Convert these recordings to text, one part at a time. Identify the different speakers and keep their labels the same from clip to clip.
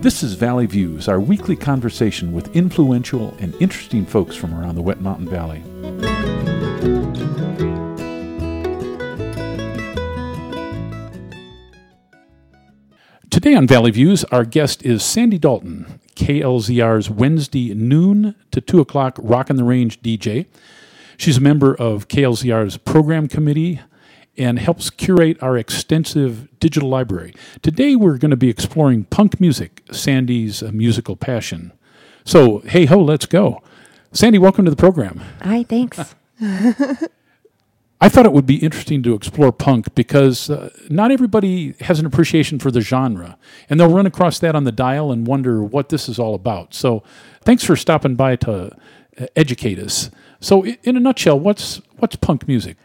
Speaker 1: This is Valley Views, our weekly conversation with influential and interesting folks from around the Wet Mountain Valley. Today on Valley Views, our guest is Sandi Dalton, KLZR's Wednesday noon to 2 o'clock Rock in the Range DJ. She's a member of KLZR's program committee and helps curate our extensive digital library. Today, we're going to be exploring punk music, Sandi's uh, musical passion. So, hey ho, let's go. Sandy, welcome to the program.
Speaker 2: Hi, thanks.
Speaker 1: I thought it would be interesting to explore punk because uh, not everybody has an appreciation for the genre, and they'll run across that on the dial and wonder what this is all about. So, thanks for stopping by to uh, educate us. So, in a nutshell, what's what's punk music?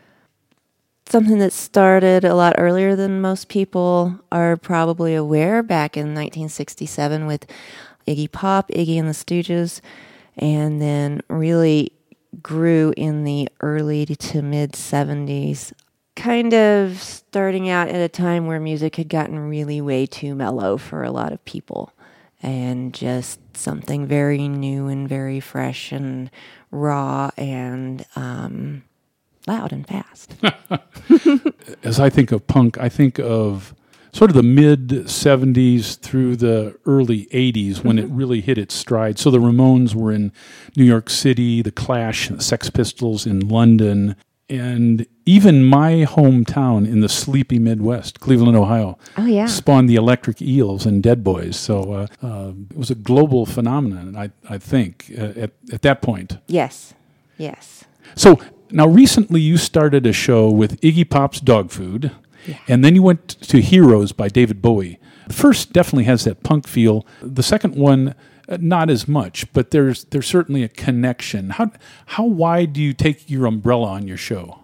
Speaker 2: Something that started a lot earlier than most people are probably aware back in 1967 with Iggy Pop, Iggy and the Stooges, and then really grew in the early to mid 70s, kind of starting out at a time where music had gotten really way too mellow for a lot of people and just something very new and very fresh and raw and um, loud and fast.
Speaker 1: As I think of punk, I think of sort of the mid 70s through the early 80s when it really hit its stride. So the Ramones were in New York City, the Clash, the Sex Pistols in London, and even my hometown in the sleepy Midwest, Cleveland, Ohio,
Speaker 2: Oh, yeah.
Speaker 1: spawned the Electric Eels and Dead Boys. So uh, uh, it was a global phenomenon, I, I think, uh, at, at that point.
Speaker 2: Yes, yes.
Speaker 1: So now recently you started a show with Iggy Pop's Dog Food, and then you went to Heroes by David Bowie. The first definitely has that punk feel. The second one, uh, not as much, but there's there's certainly a connection. How how wide do you take your umbrella on your show?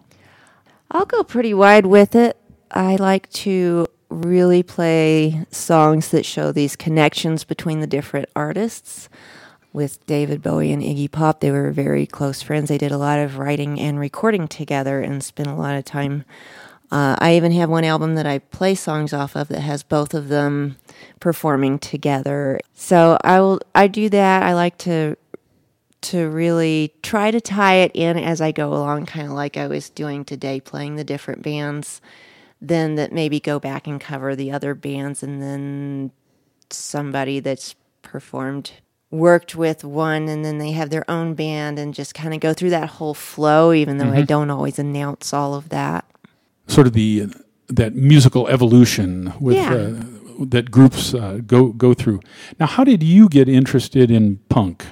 Speaker 2: I'll go pretty wide with it. I like to really play songs that show these connections between the different artists. With David Bowie and Iggy Pop, they were very close friends. They did a lot of writing and recording together and spent a lot of time. Uh, I even have one album that I play songs off of that has both of them performing together. So I will I do that. I like to to really try to tie it in as I go along, kind of like I was doing today, playing the different bands. Then that maybe go back and cover the other bands, and then somebody that's performed worked with one, and then they have their own band, and just kind of go through that whole flow. Even though I don't always announce all of that.
Speaker 1: Sort of the that musical evolution with
Speaker 2: Yeah.
Speaker 1: uh, that groups uh, go go through. Now, how did you get interested in punk?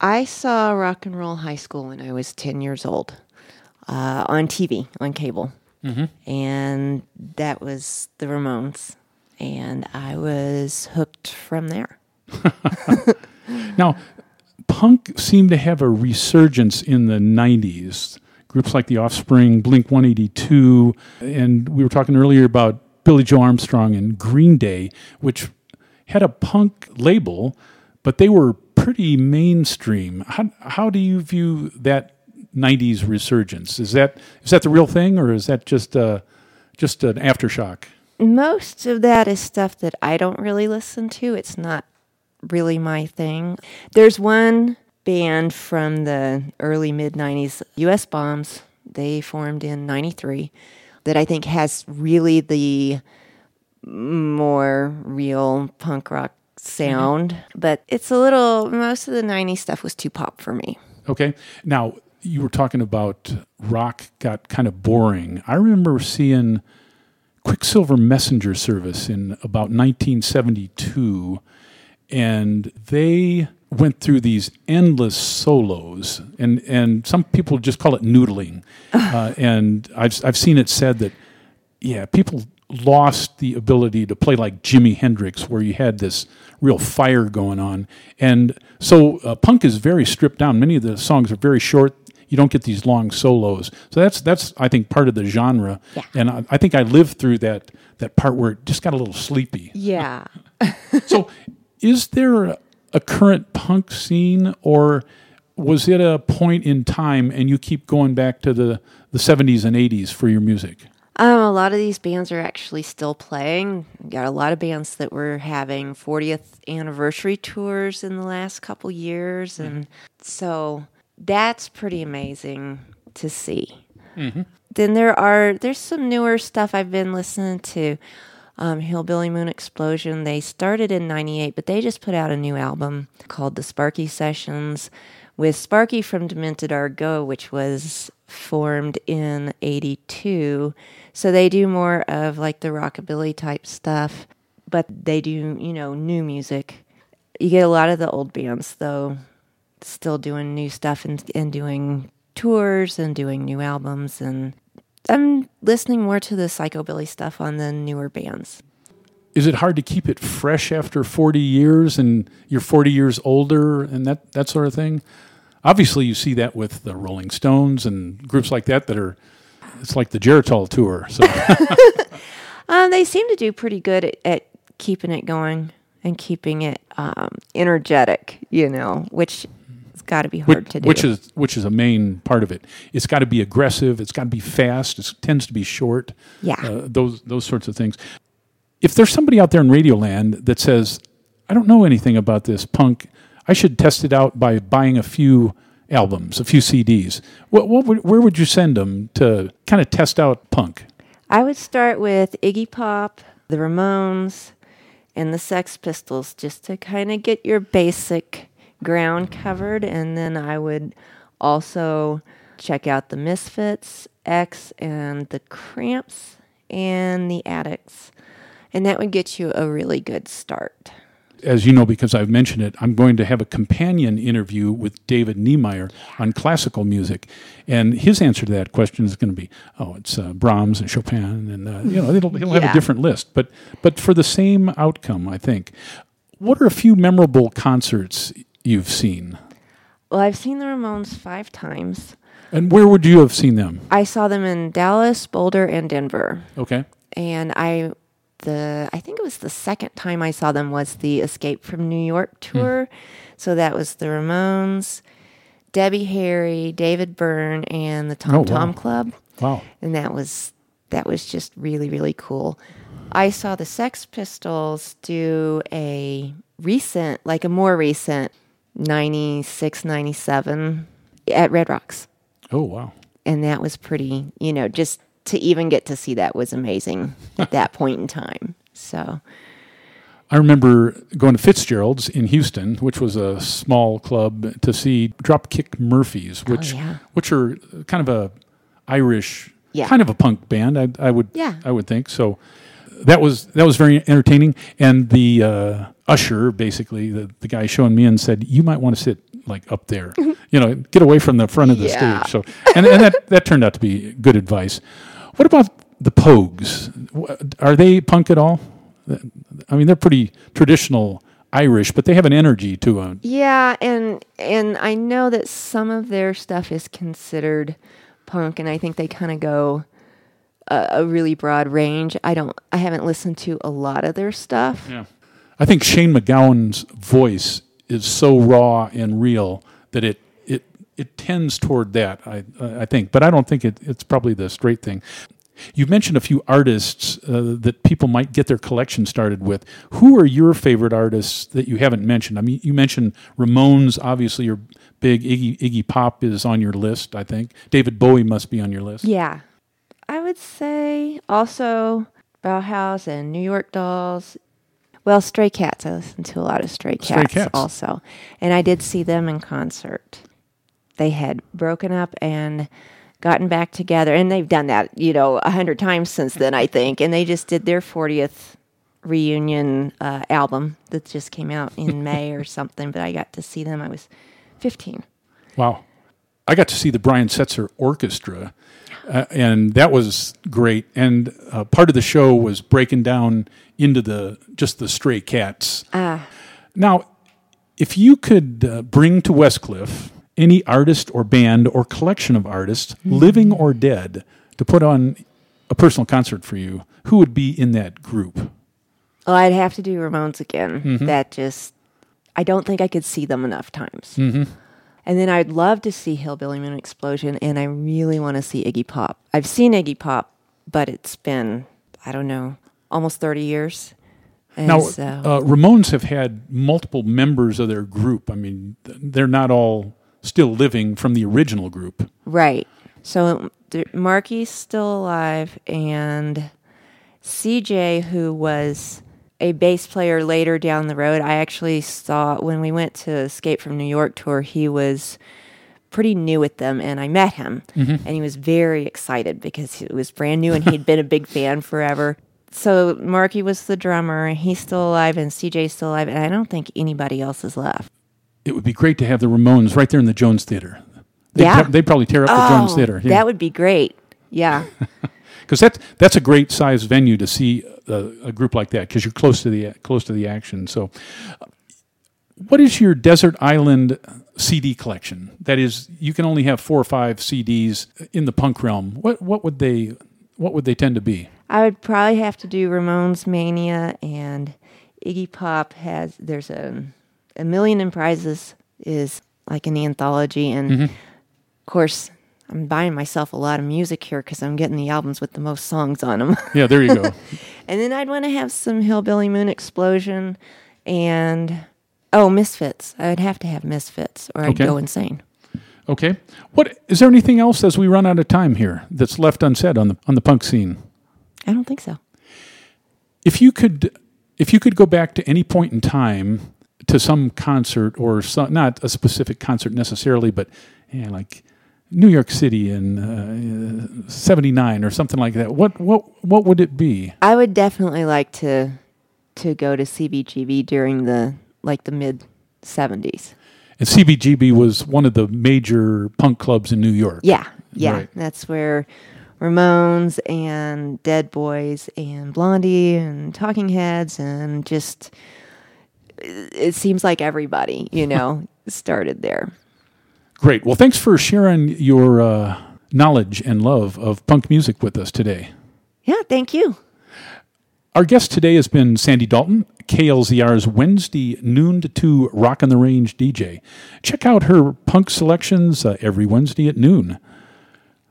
Speaker 2: I saw Rock and Roll High School when I was 10 years old uh, on TV, on cable. And that was the Ramones. And I was hooked from there.
Speaker 1: Now, punk seemed to have a resurgence in the 90s. Groups like The Offspring, Blink 182, and we were talking earlier about Billie Joe Armstrong and Green Day, which had a punk label, but they were pretty mainstream. How, how do you view that 90s resurgence? Is that is that the real thing, or is that just uh, just an aftershock?
Speaker 2: Most of that is stuff that I don't really listen to. It's not really my thing. There's one band from the early mid 90s, US Bombs. They formed in 93 that I think has really the more real punk rock sound, mm-hmm. but it's a little most of the 90s stuff was too pop for me.
Speaker 1: Okay. Now, you were talking about rock got kind of boring. I remember seeing Quicksilver Messenger Service in about 1972, and they went through these endless solos, and, and some people just call it noodling. uh, and I've, I've seen it said that, yeah, people lost the ability to play like Jimi Hendrix, where you had this real fire going on. And so uh, punk is very stripped down. Many of the songs are very short. You don't get these long solos. So that's that's I think part of the genre.
Speaker 2: Yeah.
Speaker 1: And I, I think I lived through that that part where it just got a little sleepy.
Speaker 2: Yeah.
Speaker 1: So is there a, current punk scene or was it a point in time and you keep going back to the, the 70s and 80s for your music?
Speaker 2: Um, a lot of these bands are actually still playing. We got a lot of bands that were having 40th anniversary tours in the last couple years, and so that's pretty amazing to see. Then there are there's some newer stuff I've been listening to. Um, Hillbilly Moon Explosion. They started in '98, but they just put out a new album called The Sparky Sessions with Sparky from Demented Are Go, which was formed in 82. So they do more of like the rockabilly type stuff, but they do, you know, new music. You get a lot of the old bands, though, still doing new stuff and, and doing tours and doing new albums. And I'm listening more to the psychobilly stuff on the newer bands.
Speaker 1: Is it hard to keep it fresh after 40 years and you're 40 years older and that, that sort of thing? Obviously, you see that with the Rolling Stones and groups like that that are, it's like the Geritol tour. So,
Speaker 2: Um, they seem to do pretty good at, at keeping it going and keeping it um, energetic, you know, which got to be hard
Speaker 1: which,
Speaker 2: to do.
Speaker 1: which is which is a main part of it. It's got to be aggressive. It's got to be fast. It tends to be short.
Speaker 2: Yeah.
Speaker 1: uh, those those sorts of things. If there's somebody out there in Radioland that says, "I don't know anything about this punk," I should test it out by buying a few albums, a few CDs. What, what would, where would you send them to kind of test out punk?
Speaker 2: I would start with Iggy Pop, the Ramones, and the Sex Pistols just to kind of get your basic ground covered. And then I would also check out the Misfits, X, and the Cramps, and the Adicts. And that would get you a really good start.
Speaker 1: as you know, because I've mentioned it, I'm going to have a companion interview with David Niemeyer on classical music, and his answer to that question is going to be, "Oh, it's uh, Brahms and Chopin, and uh, you know, he'll, he'll have a different list, but but for the same outcome, I think." What are a few memorable concerts you've seen,
Speaker 2: Well, I've seen the Ramones five times.
Speaker 1: and where would you have seen them?
Speaker 2: I saw them in Dallas, Boulder, and Denver.
Speaker 1: Okay,
Speaker 2: and I the I think it was the second time I saw them was the Escape from New York hmm. tour. So that was the Ramones, Debbie Harry, David Byrne, and the Tom
Speaker 1: Oh, wow.
Speaker 2: Tom Club,
Speaker 1: wow,
Speaker 2: and that was that was just really really cool. I saw the Sex Pistols do a recent, like a more recent 96, 97 at Red Rocks
Speaker 1: oh wow,
Speaker 2: and that was pretty you know just to even get to see that was amazing at that point in time so
Speaker 1: I remember going to Fitzgerald's in Houston, which was a small club, to see Dropkick Murphys, oh, which
Speaker 2: Oh, yeah.
Speaker 1: which are kind of a Irish,
Speaker 2: Yeah.
Speaker 1: kind of a punk band. I, I would
Speaker 2: Yeah.
Speaker 1: I would think so. That was that was very entertaining, and the uh, usher, basically the the guy showing me in, said you might want to sit like up there, you know, get away from the front of the
Speaker 2: Yeah.
Speaker 1: stage. So, and and that that turned out to be good advice. What about the Pogues? Are they punk at all? I mean, they're pretty traditional Irish, but they have an energy to them.
Speaker 2: yeah and and i know that some of their stuff is considered punk and i think they kind of go a, a really broad range i don't i haven't listened to a lot of their stuff
Speaker 1: Yeah. I think Shane MacGowan's voice is so raw and real that it it it tends toward that. I I think, but I don't think it, it's probably the straight thing. You mentioned a few artists uh, that people might get their collection started with. Who are your favorite artists that you haven't mentioned? I mean, you mentioned Ramones. Obviously, you're big. Iggy Iggy Pop is on your list. I think David Bowie must be on your list.
Speaker 2: yeah i would say also bauhaus and new york dolls. Well stray cats i listen to a lot of stray
Speaker 1: Stray
Speaker 2: cats,
Speaker 1: Cats.
Speaker 2: also. And i did see them in concert. They had broken up and gotten back together and they've done that you know a hundred times since then i think. And they just did their 40th reunion uh, album that just came out in may or something but i got to see them i was 15
Speaker 1: Wow. I got to see the Brian Setzer Orchestra, uh, and that was great. And uh, part of the show was breaking down into the just the stray cats.
Speaker 2: ah
Speaker 1: Now, if you could uh, bring to Westcliffe any artist or band or collection of artists, living or dead, to put on a personal concert for you, who would be in that group?
Speaker 2: Well, I'd have to do Ramones again. That just, I don't think I could see them enough times. Mm-hmm. And then I'd love to see Hillbilly Moon Explosion, and I really want to see Iggy Pop. I've seen Iggy Pop but it's been I don't know almost thirty years. And
Speaker 1: Now,
Speaker 2: so-
Speaker 1: uh, Ramones have had multiple members of their group. I mean, they're not all still living from the original group.
Speaker 2: Right. So Marky's still alive, and CJ, who was a bass player later down the road, I actually saw when we went to Escape from New York tour, he was pretty new with them, and I met him, mm-hmm. and he was very excited because it was brand new and he'd been a big fan forever. So Marky was the drummer, and he's still alive, and CJ's still alive, and I don't think anybody else is left.
Speaker 1: It would be great to have the Ramones right there in the Jones Theater. They'd,
Speaker 2: Yeah.
Speaker 1: te- they'd probably tear up the Jones oh, Theater.
Speaker 2: Oh, that would be great. Yeah.
Speaker 1: because that's that's a great size venue to see a, a group like that because you're close to the close to the action. So, what is your desert island CD collection? That is, you can only have four or five CDs in the punk realm. What what would they what would they tend to be?
Speaker 2: I would probably have to do Ramones Mania and Iggy Pop has there's a a million in prizes is like an anthology and mm-hmm. of course I'm buying myself a lot of music here because I'm getting the albums with the most songs on them.
Speaker 1: Yeah, there you go.
Speaker 2: and then I'd want to have some Hillbilly Moon Explosion and oh Misfits. I would have to have Misfits or I'd
Speaker 1: Okay.
Speaker 2: go insane.
Speaker 1: Okay. What is there anything else as we run out of time here that's left unsaid on the on the punk scene?
Speaker 2: I don't think so.
Speaker 1: if you could if you could go back to any point in time to some concert or some, not a specific concert necessarily but yeah, like New York City in uh, 79 or something like that what what what would it be
Speaker 2: I would definitely like to to go to CBGB during the like the mid 70s.
Speaker 1: and CBGB was one of the major punk clubs in New York
Speaker 2: Yeah, yeah.
Speaker 1: Right.
Speaker 2: That's where Ramones and Dead Boys and Blondie and Talking Heads and just it seems like everybody, you know, started there.
Speaker 1: Great well thanks for sharing your uh, knowledge and love of punk music with us today
Speaker 2: Yeah, thank you.
Speaker 1: Our guest today has been Sandi Dalton, KLZR's Wednesday noon to 2 Rock on the Range DJ. Check out her punk selections uh, every Wednesday at noon.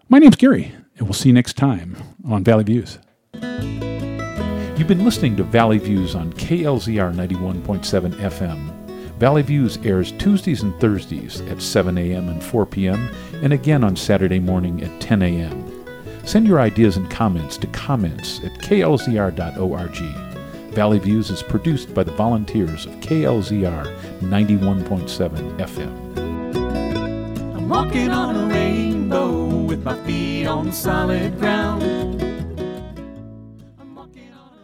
Speaker 1: My name's Gary, and we'll see you next time on Valley Views. You've been listening to Valley Views on KLZR 91.7 FM. Valley Views airs Tuesdays and Thursdays at 7 a.m. and 4 p.m., and again on Saturday morning at 10 a.m. Send your ideas and comments to comments at klzr.org. Valley Views is produced by the volunteers of KLZR 91.7 FM.
Speaker 3: I'm walking on a rainbow with my feet on solid ground.